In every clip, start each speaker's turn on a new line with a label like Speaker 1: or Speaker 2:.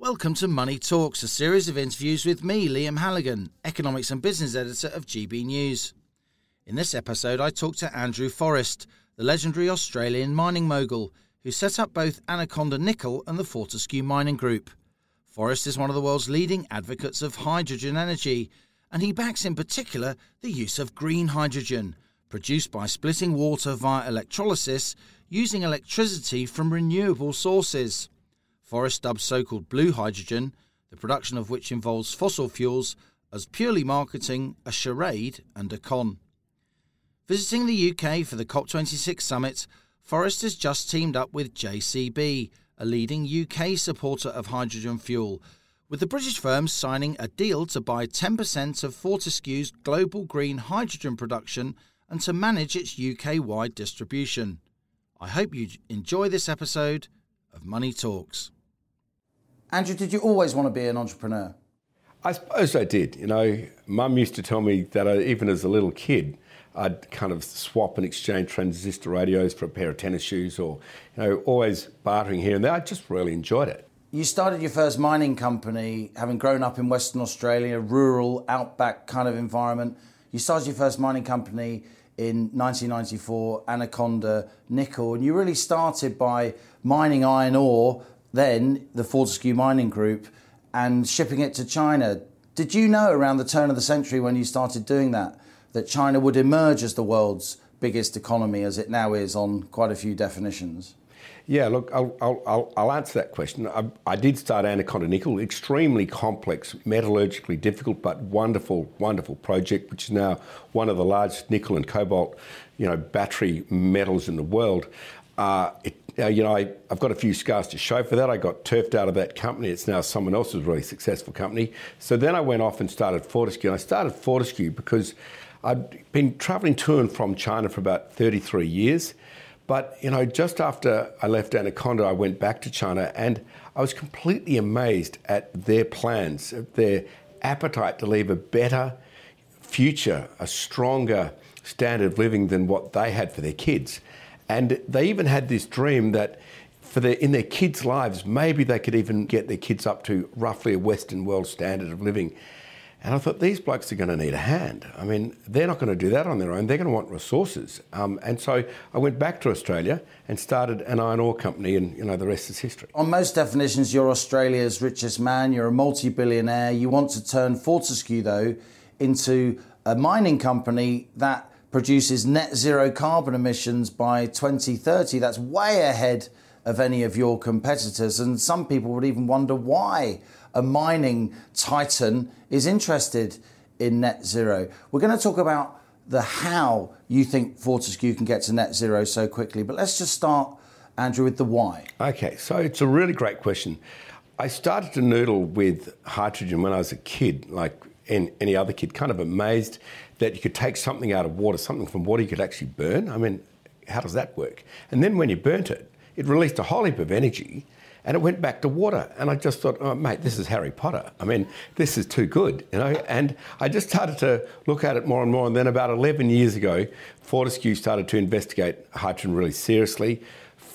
Speaker 1: Welcome to Money Talks, a series of interviews with me, Liam Halligan, Economics and Business Editor of GB News. In this episode, I talk to Andrew Forrest, the legendary Australian mining mogul who set up both Anaconda Nickel and the Fortescue Mining Group. Forrest is one of the world's leading advocates of hydrogen energy, and he backs in particular the use of green hydrogen, produced by splitting water via electrolysis using electricity from renewable sources. Forrest dubs so called blue hydrogen, the production of which involves fossil fuels, as purely marketing, a charade, and a con. Visiting the UK for the COP26 summit, Forrest has just teamed up with JCB, a leading UK supporter of hydrogen fuel, with the British firm signing a deal to buy 10% of Fortescue's global green hydrogen production and to manage its UK wide distribution. I hope you enjoy this episode of Money Talks. Andrew, did you always want to be an entrepreneur?
Speaker 2: I suppose I did. You know, Mum used to tell me that I, even as a little kid, I'd kind of swap and exchange transistor radios for a pair of tennis shoes, or you know, always bartering here and there. I just really enjoyed it.
Speaker 1: You started your first mining company, having grown up in Western Australia, rural, outback kind of environment. You started your first mining company in 1994, Anaconda Nickel, and you really started by mining iron ore, then the Fortescue Mining Group, and shipping it to China. Did you know around the turn of the century when you started doing that that China would emerge as the world's biggest economy as it now is on quite a few definitions?
Speaker 2: Yeah, look, I'll, I'll, I'll answer that question. I, I, did start Anaconda Nickel, extremely complex, metallurgically difficult, but wonderful, wonderful project, which is now one of the largest nickel and cobalt, you know, battery metals in the world. Uh, it, uh, you know, I, have got a few scars to show for that. I got turfed out of that company. It's now someone else's really successful company. So then I went off and started Fortescue. And I started Fortescue because I'd been travelling to and from China for about 33 years. But, you know, just after I left Anaconda, I went back to China and I was completely amazed at their plans, their appetite to leave a better future, a stronger standard of living than what they had for their kids. And they even had this dream that for their, in their kids' lives, maybe they could even get their kids up to roughly a Western world standard of living. And I thought, these blokes are going to need a hand. I mean, they're not going to do that on their own. They're going to want resources. Um, and so I went back to Australia and started an iron ore company, and, you know, the rest is history.
Speaker 1: On most definitions, you're Australia's richest man. You're a multi-billionaire. You want to turn Fortescue, though, into a mining company that produces net zero carbon emissions by 2030. That's way ahead of any of your competitors. And some people would even wonder why a mining titan is interested in net zero. We're going to talk about the how you think Fortescue can get to net zero so quickly, but let's just start, Andrew, with the why.
Speaker 2: Okay, so it's a really great question. I started to noodle with hydrogen when I was a kid, like any other kid, kind of amazed that you could take something out of water, something from water you could actually burn. I mean, how does that work? And then when you burnt it, it released a whole heap of energy and it went back to water. And I just thought, oh, mate, this is Harry Potter. I mean, this is too good, you know. And I just started to look at it more and more. And then about 11 years ago, Fortescue started to investigate hydrogen really seriously.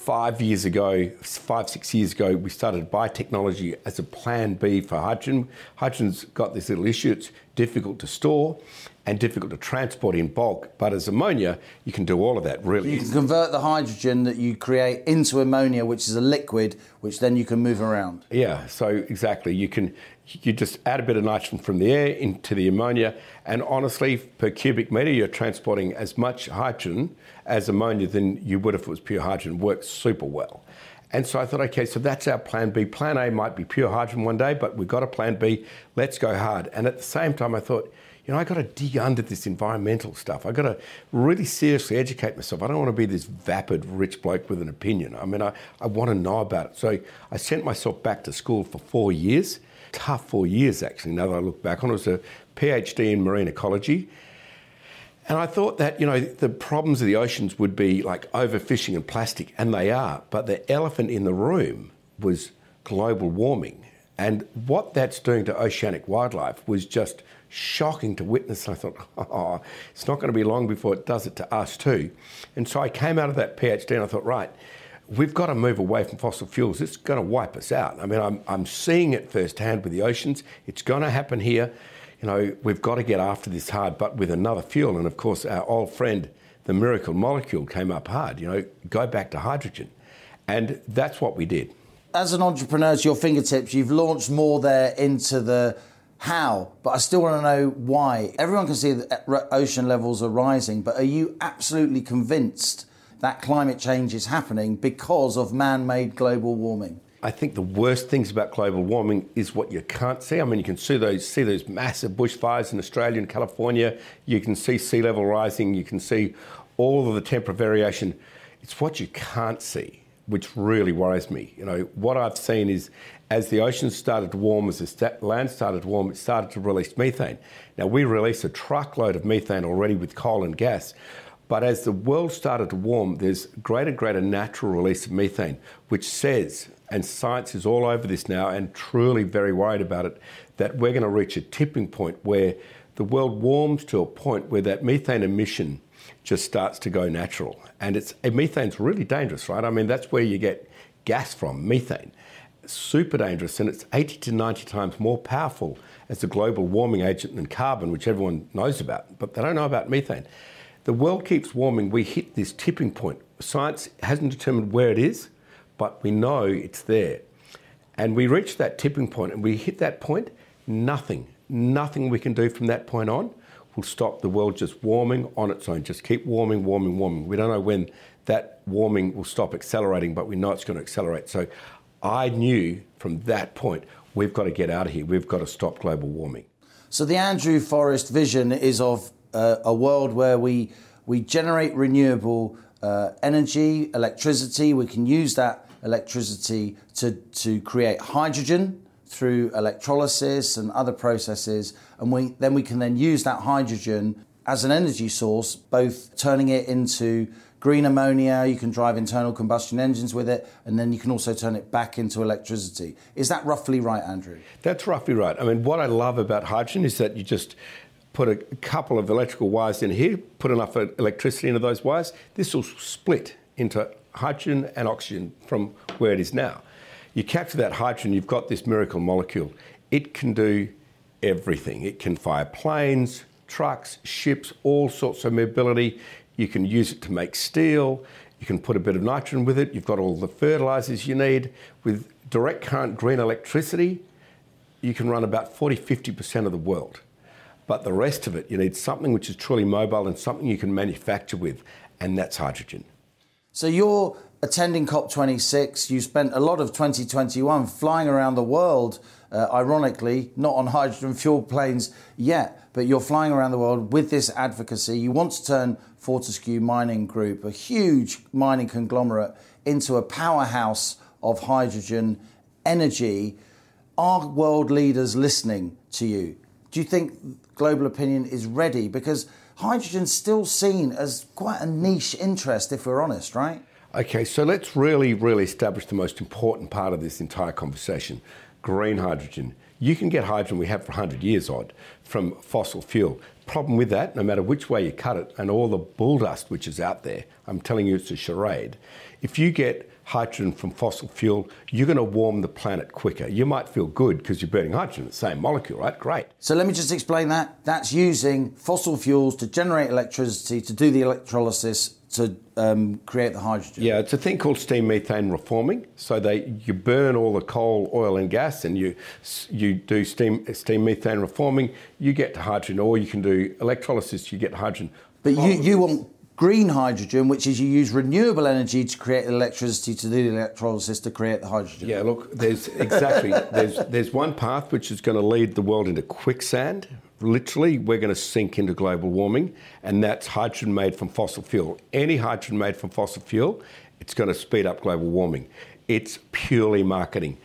Speaker 2: Five years ago, five, six years ago, we started biotechnology as a plan B for hydrogen. Hydrogen's got this little issue, it's difficult to store and difficult to transport in bulk. But as ammonia, you can do all of that really.
Speaker 1: You can convert the hydrogen that you create into ammonia, which is a liquid, which then you can move around.
Speaker 2: Yeah, so exactly. You can you just add a bit of nitrogen from the air into the ammonia, and honestly, per cubic meter, you're transporting as much hydrogen as ammonia than you would if it was pure hydrogen. Works super well. And so I thought, okay, so that's our plan B. Plan A might be pure hydrogen one day, but we've got a plan B. Let's go hard. And at the same time, I thought, you know, I got to dig under this environmental stuff. I got to really seriously educate myself. I don't want to be this vapid rich bloke with an opinion. I mean, I, I want to know about it. So I sent myself back to school for four years. Tough four years, actually, now that I look back on it. was a PhD in marine ecology. And I thought that, you know, the problems of the oceans would be like overfishing and plastic, and they are. But the elephant in the room was global warming. And what that's doing to oceanic wildlife was just shocking to witness. I thought, oh, it's not going to be long before it does it to us too. And so I came out of that PhD and I thought, right, we've got to move away from fossil fuels. It's going to wipe us out. I mean, I'm, I'm seeing it firsthand with the oceans. It's going to happen here. You know, we've got to get after this hard, but with another fuel. And of course, our old friend, the miracle molecule, came up hard. You know, go back to hydrogen. And that's what we did.
Speaker 1: As an entrepreneur, to your fingertips, you've launched more there into the how, but I still want to know why. Everyone can see that uh, ocean levels are rising, but are you absolutely convinced that climate change is happening because of man made global warming?
Speaker 2: I think the worst things about global warming is what you can't see. I mean, you can see those see those massive bushfires in Australia and California. You can see sea level rising. You can see all of the temperature variation. It's what you can't see, which really worries me. You know, what I've seen is as the oceans started to warm, as the land started to warm, it started to release methane. Now we release a truckload of methane already with coal and gas. But as the world started to warm, there's greater, greater natural release of methane, which says, and science is all over this now and truly very worried about it, that we're going to reach a tipping point where the world warms to a point where that methane emission just starts to go natural. And it's methane's really dangerous, right? I mean, that's where you get gas from, methane. Super dangerous, and it's 80 to 90 times more powerful as a global warming agent than carbon, which everyone knows about, but they don't know about methane. The world keeps warming. We hit this tipping point. Science hasn't determined where it is, but we know it's there. And we reach that tipping point and we hit that point, nothing, nothing we can do from that point on will stop the world just warming on its own. Just keep warming, warming, warming. We don't know when that warming will stop accelerating, but we know it's going to accelerate. So I knew from that point, we've got to get out of here. We've got to stop global warming.
Speaker 1: So the Andrew Forrest vision is of a world where we we generate renewable uh, energy, electricity. We can use that electricity to to create hydrogen through electrolysis and other processes, and we then we can then use that hydrogen as an energy source, both turning it into green ammonia, you can drive internal combustion engines with it, and then you can also turn it back into electricity. Is that roughly right, Andrew?
Speaker 2: That's roughly right. I mean, what I love about hydrogen is that you just put a couple of electrical wires in here, put enough electricity into those wires, this will split into hydrogen and oxygen from where it is now. You capture that hydrogen, you've got this miracle molecule. It can do everything. It can fire planes, trucks, ships, all sorts of mobility. You can use it to make steel. You can put a bit of nitrogen with it. You've got all the fertilizers you need. With direct current green electricity, you can run about 40 50% of the world. But the rest of it, you need something which is truly mobile and something you can manufacture with, and that's hydrogen.
Speaker 1: So you're attending COP26. You spent a lot of 2021 flying around the world, uh, ironically, not on hydrogen fuel planes yet, but you're flying around the world with this advocacy. You want to turn Fortescue Mining Group, a huge mining conglomerate, into a powerhouse of hydrogen energy. Are world leaders listening to you? Do you think global opinion is ready? Because hydrogen's still seen as quite a niche interest, if we're honest, right?
Speaker 2: Okay, so let's really, really establish the most important part of this entire conversation green hydrogen. You can get hydrogen we have for 100 years odd from fossil fuel. Problem with that, no matter which way you cut it, and all the bull dust which is out there, I'm telling you it's a charade. If you get hydrogen from fossil fuel, you're going to warm the planet quicker. You might feel good because you're burning hydrogen, the same molecule, right? Great.
Speaker 1: So let me just explain that. That's using fossil fuels to generate electricity, to do the electrolysis, to um, create the hydrogen.
Speaker 2: Yeah, it's a thing called steam methane reforming. So they you burn all the coal, oil, and gas, and you you do steam steam methane reforming. You get to hydrogen, or you can do electrolysis. You get hydrogen.
Speaker 1: But you, you want green hydrogen, which is you use renewable energy to create electricity to do the electrolysis to create the hydrogen.
Speaker 2: Yeah, look, there's exactly there's there's one path which is going to lead the world into quicksand. Literally, we're going to sink into global warming, and that's hydrogen made from fossil fuel. Any hydrogen made from fossil fuel, it's going to speed up global warming. It's purely marketing.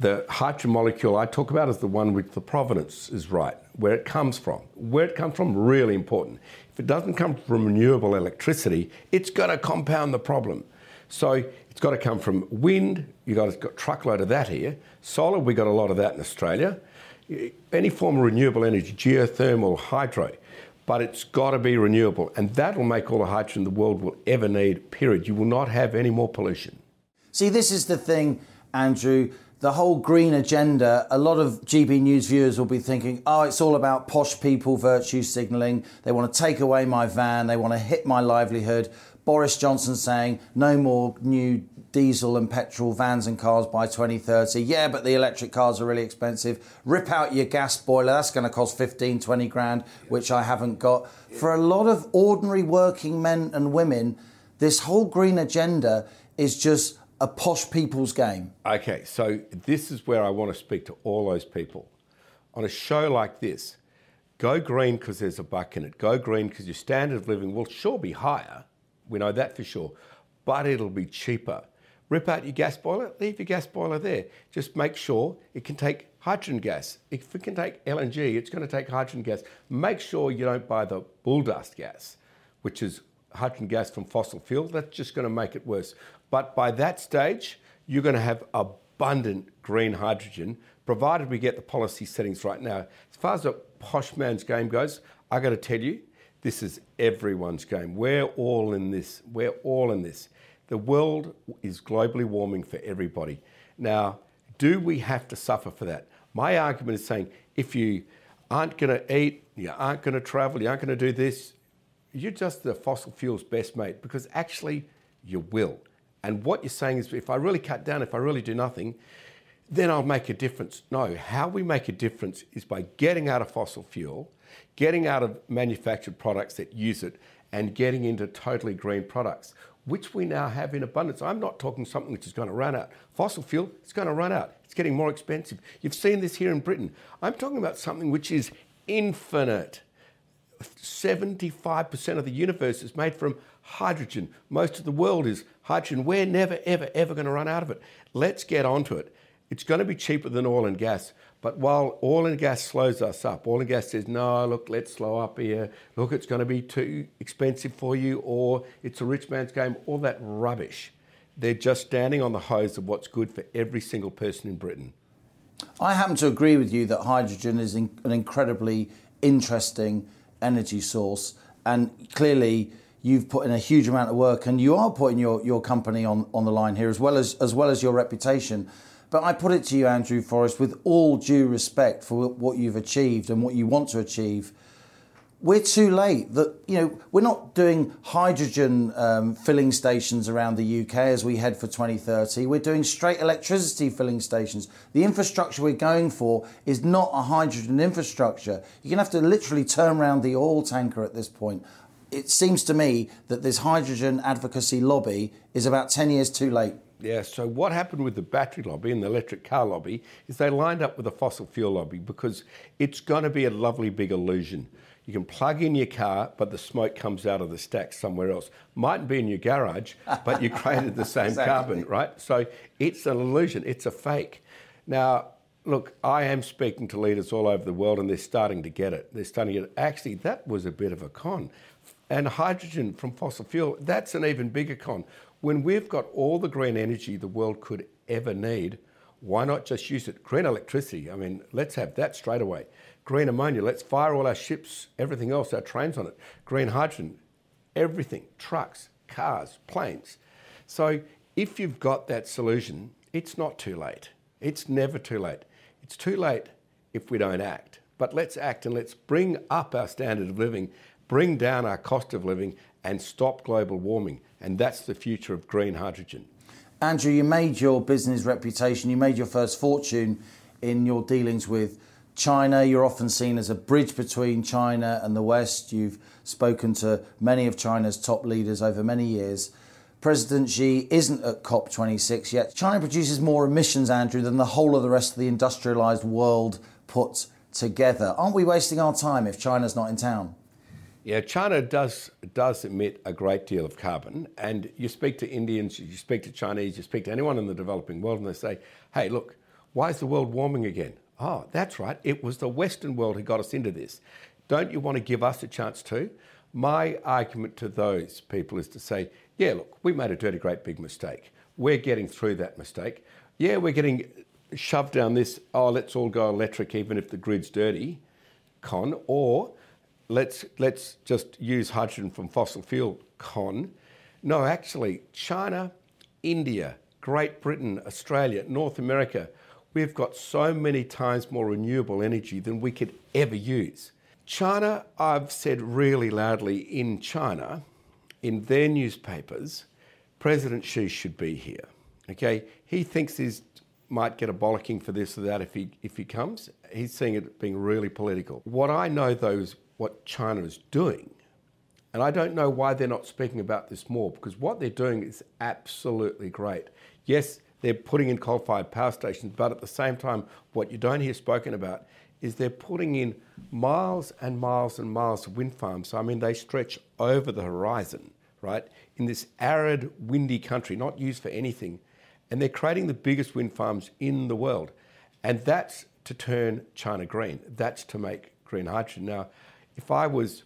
Speaker 2: The hydrogen molecule I talk about is the one with the provenance is right, where it comes from. Where it comes from, really important. If it doesn't come from renewable electricity, it's going to compound the problem. So it's got to come from wind. You've got a truckload of that here. Solar, we've got a lot of that in Australia. Any form of renewable energy, geothermal, hydro, but it's got to be renewable. And that will make all the hydrogen the world will ever need, period. You will not have any more pollution.
Speaker 1: See, this is the thing, Andrew. The whole green agenda, a lot of GB News viewers will be thinking, oh, it's all about posh people virtue signalling. They want to take away my van, they want to hit my livelihood. Boris Johnson saying no more new diesel and petrol vans and cars by 2030. Yeah, but the electric cars are really expensive. Rip out your gas boiler, that's going to cost 15, 20 grand, which I haven't got. For a lot of ordinary working men and women, this whole green agenda is just a posh people's game.
Speaker 2: Okay, so this is where I want to speak to all those people. On a show like this, go green because there's a buck in it. Go green because your standard of living will sure be higher. We know that for sure. But it'll be cheaper. Rip out your gas boiler, leave your gas boiler there. Just make sure it can take hydrogen gas. If it can take LNG, it's going to take hydrogen gas. Make sure you don't buy the bull dust gas, which is hydrogen gas from fossil fuel. That's just going to make it worse. But by that stage, you're going to have abundant green hydrogen, provided we get the policy settings right now. As far as the posh man's game goes, I got to tell you, this is everyone's game. We're all in this. We're all in this. The world is globally warming for everybody. Now, do we have to suffer for that? My argument is saying if you aren't going to eat, you aren't going to travel, you aren't going to do this, you're just the fossil fuel's best mate because actually you will. And what you're saying is if I really cut down, if I really do nothing, then I'll make a difference. No, how we make a difference is by getting out of fossil fuel, getting out of manufactured products that use it, and getting into totally green products which we now have in abundance. I'm not talking something which is going to run out. Fossil fuel, it's going to run out. It's getting more expensive. You've seen this here in Britain. I'm talking about something which is infinite. 75% of the universe is made from hydrogen. Most of the world is hydrogen. We're never, ever, ever going to run out of it. Let's get onto it. It's going to be cheaper than oil and gas. But while oil and gas slows us up, oil and gas says, no, look, let's slow up here. Look, it's going to be too expensive for you, or it's a rich man's game, all that rubbish. They're just standing on the hose of what's good for every single person in Britain.
Speaker 1: I happen to agree with you that hydrogen is an incredibly interesting energy source, and clearly you've put in a huge amount of work, and you are putting your, your company on, on the line here as well as as well as your reputation. But I put it to you, Andrew Forrest, with all due respect for what you've achieved and what you want to achieve. We're too late. That you know, we're not doing hydrogen um, filling stations around the UK as we head for 2030. We're doing straight electricity filling stations. The infrastructure we're going for is not a hydrogen infrastructure. You're to have to literally turn around the oil tanker at this point. It seems to me that this hydrogen advocacy lobby is about 10 years too late.
Speaker 2: Yeah, so what happened with the battery lobby and the electric car lobby is they lined up with the fossil fuel lobby because it's going to be a lovely big illusion. You can plug in your car, but the smoke comes out of the stack somewhere else. Mightn't be in your garage, but you created the same exactly. carbon, right? So it's an illusion, it's a fake. Now, look, I am speaking to leaders all over the world and they're starting to get it. They're starting to get it. Actually, that was a bit of a con. And hydrogen from fossil fuel, that's an even bigger con. When we've got all the green energy the world could ever need, why not just use it? Green electricity, I mean, let's have that straight away. Green ammonia, let's fire all our ships, everything else, our trains on it. Green hydrogen, everything, trucks, cars, planes. So if you've got that solution, it's not too late. It's never too late. It's too late if we don't act. But let's act and let's bring up our standard of living, bring down our cost of living, and stop global warming. And that's the future of green hydrogen.
Speaker 1: Andrew, you made your business reputation, you made your first fortune in your dealings with China. You're often seen as a bridge between China and the West. You've spoken to many of China's top leaders over many years. President Xi isn't at COP26 yet. China produces more emissions, Andrew, than the whole of the rest of the industrialised world put together. Aren't we wasting our time if China's not in town?
Speaker 2: Yeah, China does does emit a great deal of carbon, and you speak to Indians, you speak to Chinese, you speak to anyone in the developing world, and they say, "Hey, look, why is the world warming again?" Oh, that's right, it was the Western world who got us into this. Don't you want to give us a chance too? My argument to those people is to say, "Yeah, look, we made a dirty, great, big mistake. We're getting through that mistake. Yeah, we're getting shoved down this. Oh, let's all go electric, even if the grid's dirty." Con or let's, let's just use hydrogen from fossil fuel con. No, actually, China, India, Great Britain, Australia, North America, we've got so many times more renewable energy than we could ever use. China, I've said really loudly in China, in their newspapers, President Xi should be here. Okay, he thinks he might get a bollocking for this or that if he if he comes. He's seeing it being really political. What I know though is what China is doing, and I don't know why they're not speaking about this more because what they're doing is absolutely great. Yes, they're putting in coal-fired power stations, but at the same time, what you don't hear spoken about is they're putting in miles and miles and miles of wind farms. So, I mean, they stretch over the horizon, right, in this arid, windy country, not used for anything. And they're creating the biggest wind farms in the world. And that's to turn China green. That's to make green hydrogen. Now, if I was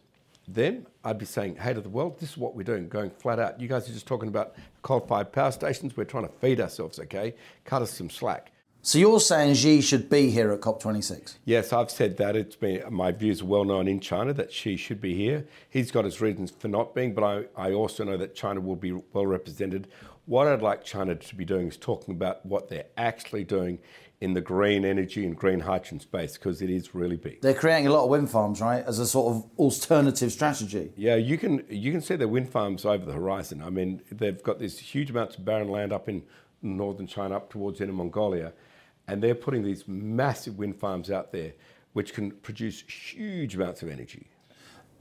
Speaker 2: them, I'd be saying, hey to the world, this is what we're doing, going flat out. You guys are just talking about coal fired power stations. We're trying to feed ourselves, okay? Cut us some slack.
Speaker 1: So you're saying Xi should be here at COP26?
Speaker 2: Yes, I've said that. It's been my views are well known in China that Xi should be here. He's got his reasons for not being, but I, I also know that China will be well represented. What I'd like China to be doing is talking about what they're actually doing in the green energy and green hydrogen space because it is really big.
Speaker 1: They're creating a lot of wind farms, right, as a sort of alternative strategy.
Speaker 2: Yeah, you can you can see the wind farms over the horizon. I mean, they've got these huge amounts of barren land up in northern China, up towards Inner Mongolia and they're putting these massive wind farms out there which can produce huge amounts of energy.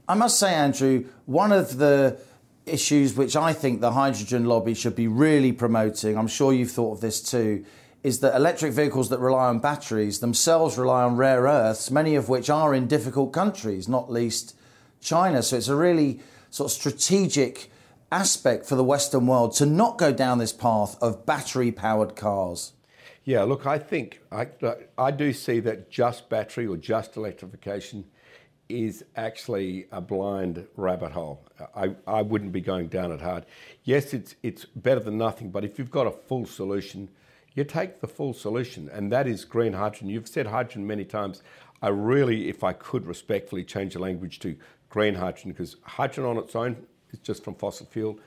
Speaker 1: I must say, Andrew, one of the issues which I think the hydrogen lobby should be really promoting, I'm sure you've thought of this too, is that electric vehicles that rely on batteries themselves rely on rare earths, many of which are in difficult countries, not least China. So it's a really sort of strategic aspect for the Western world to not go down this path of battery powered cars.
Speaker 2: Yeah, look, I think I, I do see that just battery or just electrification is actually a blind rabbit hole. I, I wouldn't be going down it hard. Yes, it's, it's better than nothing, but if you've got a full solution, you take the full solution, and that is green hydrogen. You've said hydrogen many times. I really, if I could respectfully change the language to green hydrogen, because hydrogen on its own is just from fossil fuel.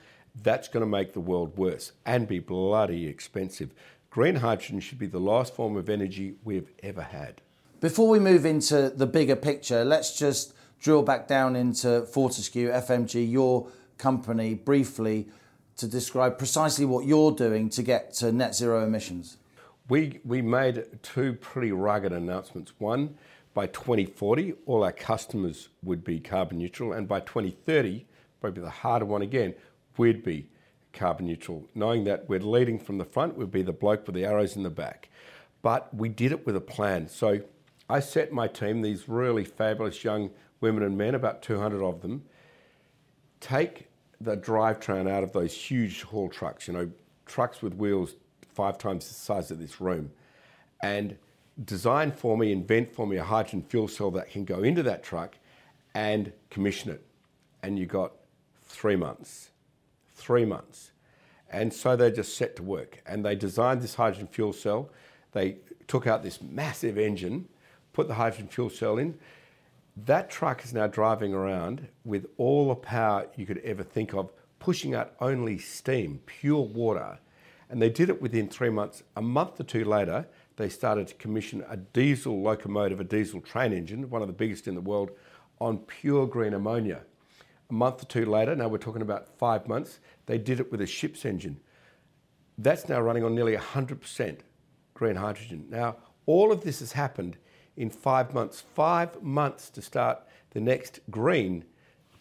Speaker 2: That's going to make the world worse and be bloody expensive. Green hydrogen should be the last form of energy we've ever had.
Speaker 1: Before we move into the bigger picture, let's just drill back down into Fortescue FMG, your company, briefly to describe precisely what you're doing to get to net zero emissions.
Speaker 2: We, we made two pretty rugged announcements. One, by 2040, all our customers would be carbon neutral, and by 2030, probably the harder one again, we'd be carbon neutral, knowing that we're leading from the front, we'd be the bloke with the arrows in the back. But we did it with a plan. So I set my team, these really fabulous young women and men, about 200 of them, take the drivetrain out of those huge haul trucks, you know, trucks with wheels five times the size of this room, and design for me, invent for me a hydrogen fuel cell that can go into that truck and commission it. And you got three months three months. And so they just set to work and they designed this hydrogen fuel cell. They took out this massive engine, put the hydrogen fuel cell in. That truck is now driving around with all the power you could ever think of, pushing out only steam, pure water. And they did it within three months. A month or two later, they started to commission a diesel locomotive, a diesel train engine, one of the biggest in the world, on pure green ammonia. A month or two later, now we're talking about five months, they did it with a ship's engine. That's now running on nearly 100% green hydrogen. Now, all of this has happened in five months. Five months to start the next green,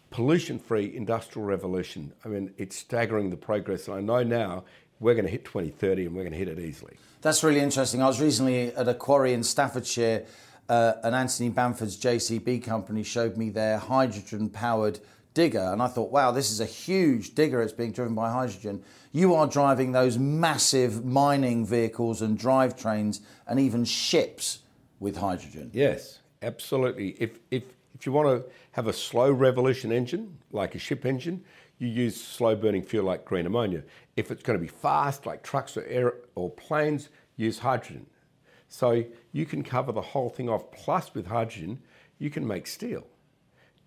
Speaker 2: pollution free industrial revolution. I mean, it's staggering the progress. And I know now we're going to hit 2030 and we're going to hit it easily.
Speaker 1: That's really interesting. I was recently at a quarry in Staffordshire, uh, and Anthony Bamford's JCB company showed me their hydrogen powered digger. And I thought, wow, this is a huge digger. It's being driven by hydrogen. You are driving those massive mining vehicles and drivetrains and even ships with hydrogen.
Speaker 2: Yes, absolutely. If, if, if you want to have a slow revolution engine, like a ship engine, you use slow burning fuel like green ammonia. If it's going to be fast, like trucks or, air, or planes, use hydrogen. So you can cover the whole thing off. Plus, with hydrogen, you can make steel,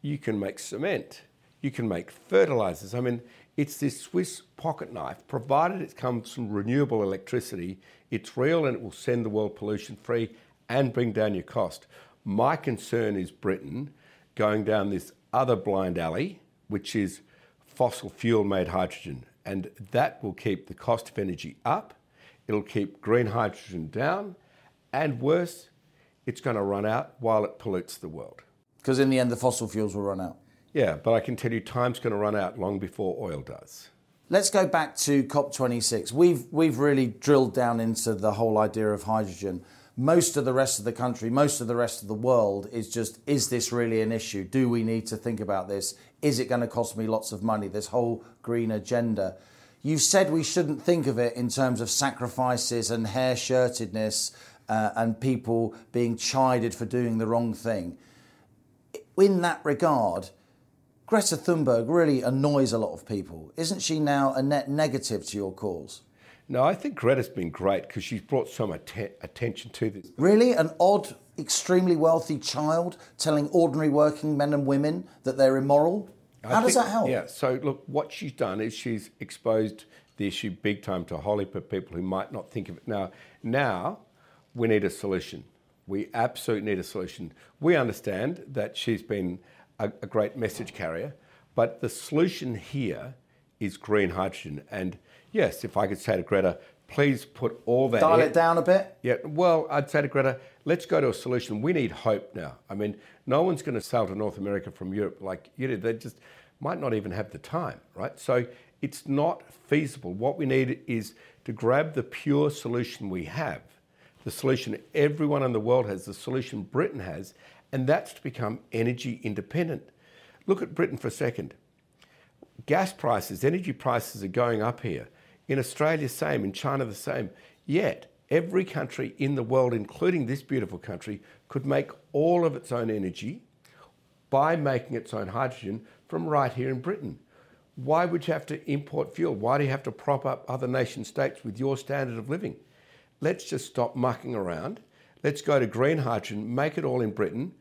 Speaker 2: you can make cement, You can make fertilizers. I mean, it's this Swiss pocket knife, provided it comes from renewable electricity, it's real and it will send the world pollution free and bring down your cost. My concern is Britain going down this other blind alley, which is fossil fuel made hydrogen. And that will keep the cost of energy up, it'll keep green hydrogen down, and worse, it's going to run out while it pollutes the world.
Speaker 1: Because in the end, the fossil fuels will run out.
Speaker 2: Yeah, but I can tell you time's going to run out long before oil does.
Speaker 1: Let's go back to COP26. We've, we've really drilled down into the whole idea of hydrogen. Most of the rest of the country, most of the rest of the world is just, is this really an issue? Do we need to think about this? Is it going to cost me lots of money? This whole green agenda. You've said we shouldn't think of it in terms of sacrifices and hair shirtedness uh, and people being chided for doing the wrong thing. In that regard, Greta Thunberg really annoys a lot of people. Isn't she now a net negative to your cause?
Speaker 2: No, I think Greta's been great because she's brought so much attention to this.
Speaker 1: Really? An odd, extremely wealthy child telling ordinary working men and women that they're immoral? How I does think, that help?
Speaker 2: Yeah, so look, what she's done is she's exposed the issue big time to a whole heap of people who might not think of it. Now, now we need a solution. We absolutely need a solution. We understand that she's been a, a great message carrier. But the solution here is green hydrogen. And yes, if I could say to Greta, please put all that.
Speaker 1: Dial it down a bit.
Speaker 2: Yeah. Well, I'd say to Greta, let's go to a solution. We need hope now. I mean, no one's going to sail to North America from Europe like you did. They just might not even have the time, right? So it's not feasible. What we need is to grab the pure solution we have, the solution everyone in the world has, the solution Britain has, and that's to become energy independent. Look at Britain for a second. Gas prices, energy prices are going up here. In Australia, same. In China, the same. Yet, every country in the world, including this beautiful country, could make all of its own energy by making its own hydrogen from right here in Britain. Why would you have to import fuel? Why do you have to prop up other nation states with your standard of living? Let's just stop mucking around Let's go to green hydrogen, make it all in Britain,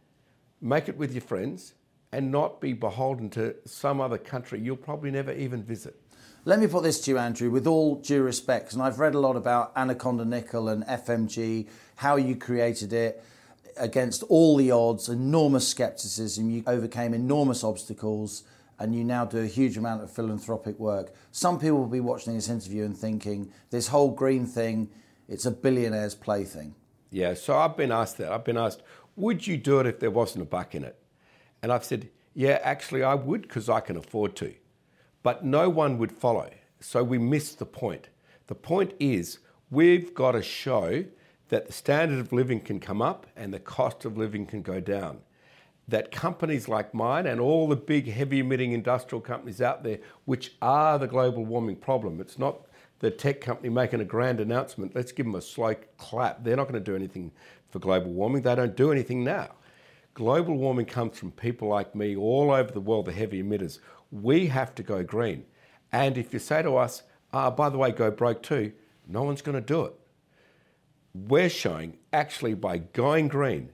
Speaker 2: make it with your friends, and not be beholden to some other country you'll probably never even visit.
Speaker 1: Let me put this to you, Andrew, with all due respect, and I've read a lot about Anaconda Nickel and FMG, how you created it against all the odds, enormous skepticism, you overcame enormous obstacles, and you now do a huge amount of philanthropic work. Some people will be watching this interview and thinking, this whole green thing, it's a billionaire's plaything.
Speaker 2: Yeah, so I've been asked that. I've been asked, would you do it if there wasn't a buck in it? And I've said, yeah, actually I would because I can afford to. But no one would follow. So we missed the point. The point is we've got to show that the standard of living can come up and the cost of living can go down. That companies like mine and all the big heavy emitting industrial companies out there, which are the global warming problem, it's not the tech company making a grand announcement, let's give them a slow clap. They're not going to do anything for global warming. They don't do anything now. Global warming comes from people like me all over the world, the heavy emitters. We have to go green. And if you say to us, ah, by the way, go broke too, no one's going to do it. We're showing actually by going green,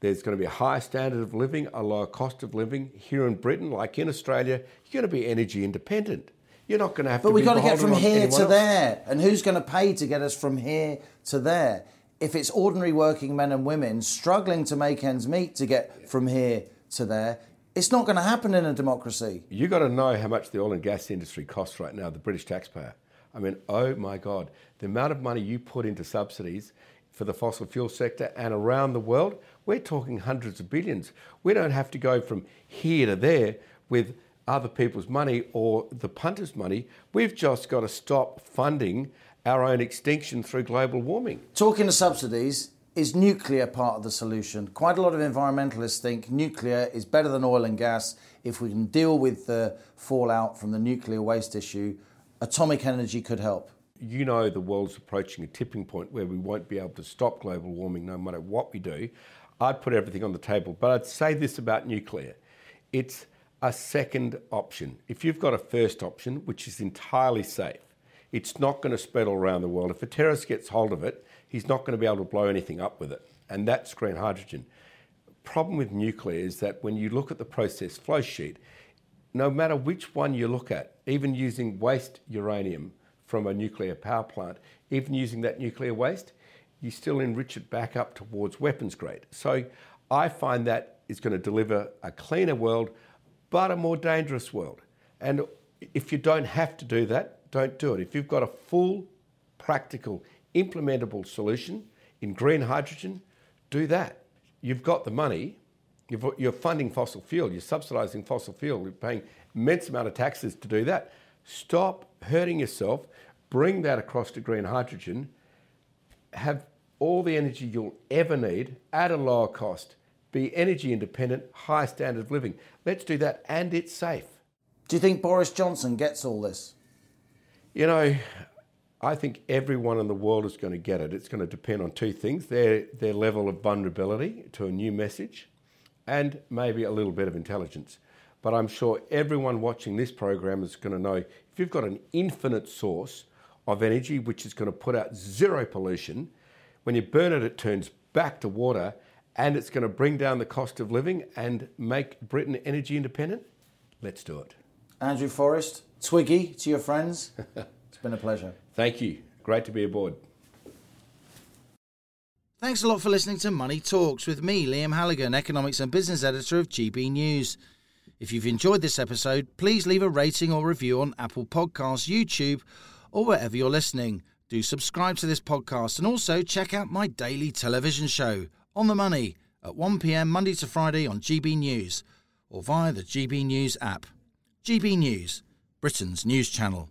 Speaker 2: there's going to be a higher standard of living, a lower cost of living. Here in Britain, like in Australia, you're going to be energy independent. You're not going to have
Speaker 1: but
Speaker 2: to.
Speaker 1: But we've got
Speaker 2: to
Speaker 1: get from here to
Speaker 2: else.
Speaker 1: there, and who's going to pay to get us from here to there? If it's ordinary working men and women struggling to make ends meet to get from here to there, it's not going to happen in a democracy.
Speaker 2: You've got to know how much the oil and gas industry costs right now, the British taxpayer. I mean, oh my God, the amount of money you put into subsidies for the fossil fuel sector and around the world, we're talking hundreds of billions. We don't have to go from here to there with other people's money or the punters' money. We've just got to stop funding our own extinction through global warming.
Speaker 1: Talking of subsidies, is nuclear part of the solution? Quite a lot of environmentalists think nuclear is better than oil and gas. If we can deal with the fallout from the nuclear waste issue, atomic energy could help.
Speaker 2: You know, the world's approaching a tipping point where we won't be able to stop global warming no matter what we do. I'd put everything on the table, but I'd say this about nuclear it's a second option. If you've got a first option, which is entirely safe, it's not going to spread all around the world. If a terrorist gets hold of it, he's not going to be able to blow anything up with it. And that's green hydrogen. Problem with nuclear is that when you look at the process flow sheet, no matter which one you look at, even using waste uranium from a nuclear power plant, even using that nuclear waste, you still enrich it back up towards weapons grade. So I find that is going to deliver a cleaner world, but a more dangerous world. And if you don't have to do that, don't do it. If you've got a full, practical, implementable solution in green hydrogen, do that. You've got the money, you're funding fossil fuel, you're subsidising fossil fuel, you're paying immense amount of taxes to do that. Stop hurting yourself, bring that across to green hydrogen, have all the energy you'll ever need at a lower cost, be energy independent, high standard of living. Let's do that, and it's safe.
Speaker 1: Do you think Boris Johnson gets all this?
Speaker 2: You know, I think everyone in the world is going to get it. It's going to depend on two things their, their level of vulnerability to a new message and maybe a little bit of intelligence. But I'm sure everyone watching this program is going to know if you've got an infinite source of energy which is going to put out zero pollution, when you burn it, it turns back to water and it's going to bring down the cost of living and make Britain energy independent. Let's do it.
Speaker 1: Andrew Forrest, Twiggy to your friends. it's been a pleasure.
Speaker 2: Thank you. Great to be aboard.
Speaker 1: Thanks a lot for listening to Money Talks with me, Liam Halligan, Economics and Business Editor of GB News. If you've enjoyed this episode, please leave a rating or review on Apple Podcasts, YouTube, or wherever you're listening. Do subscribe to this podcast and also check out my daily television show, On the Money, at 1pm Monday to Friday on GB News or via the GB News app. GB News, Britain's news channel.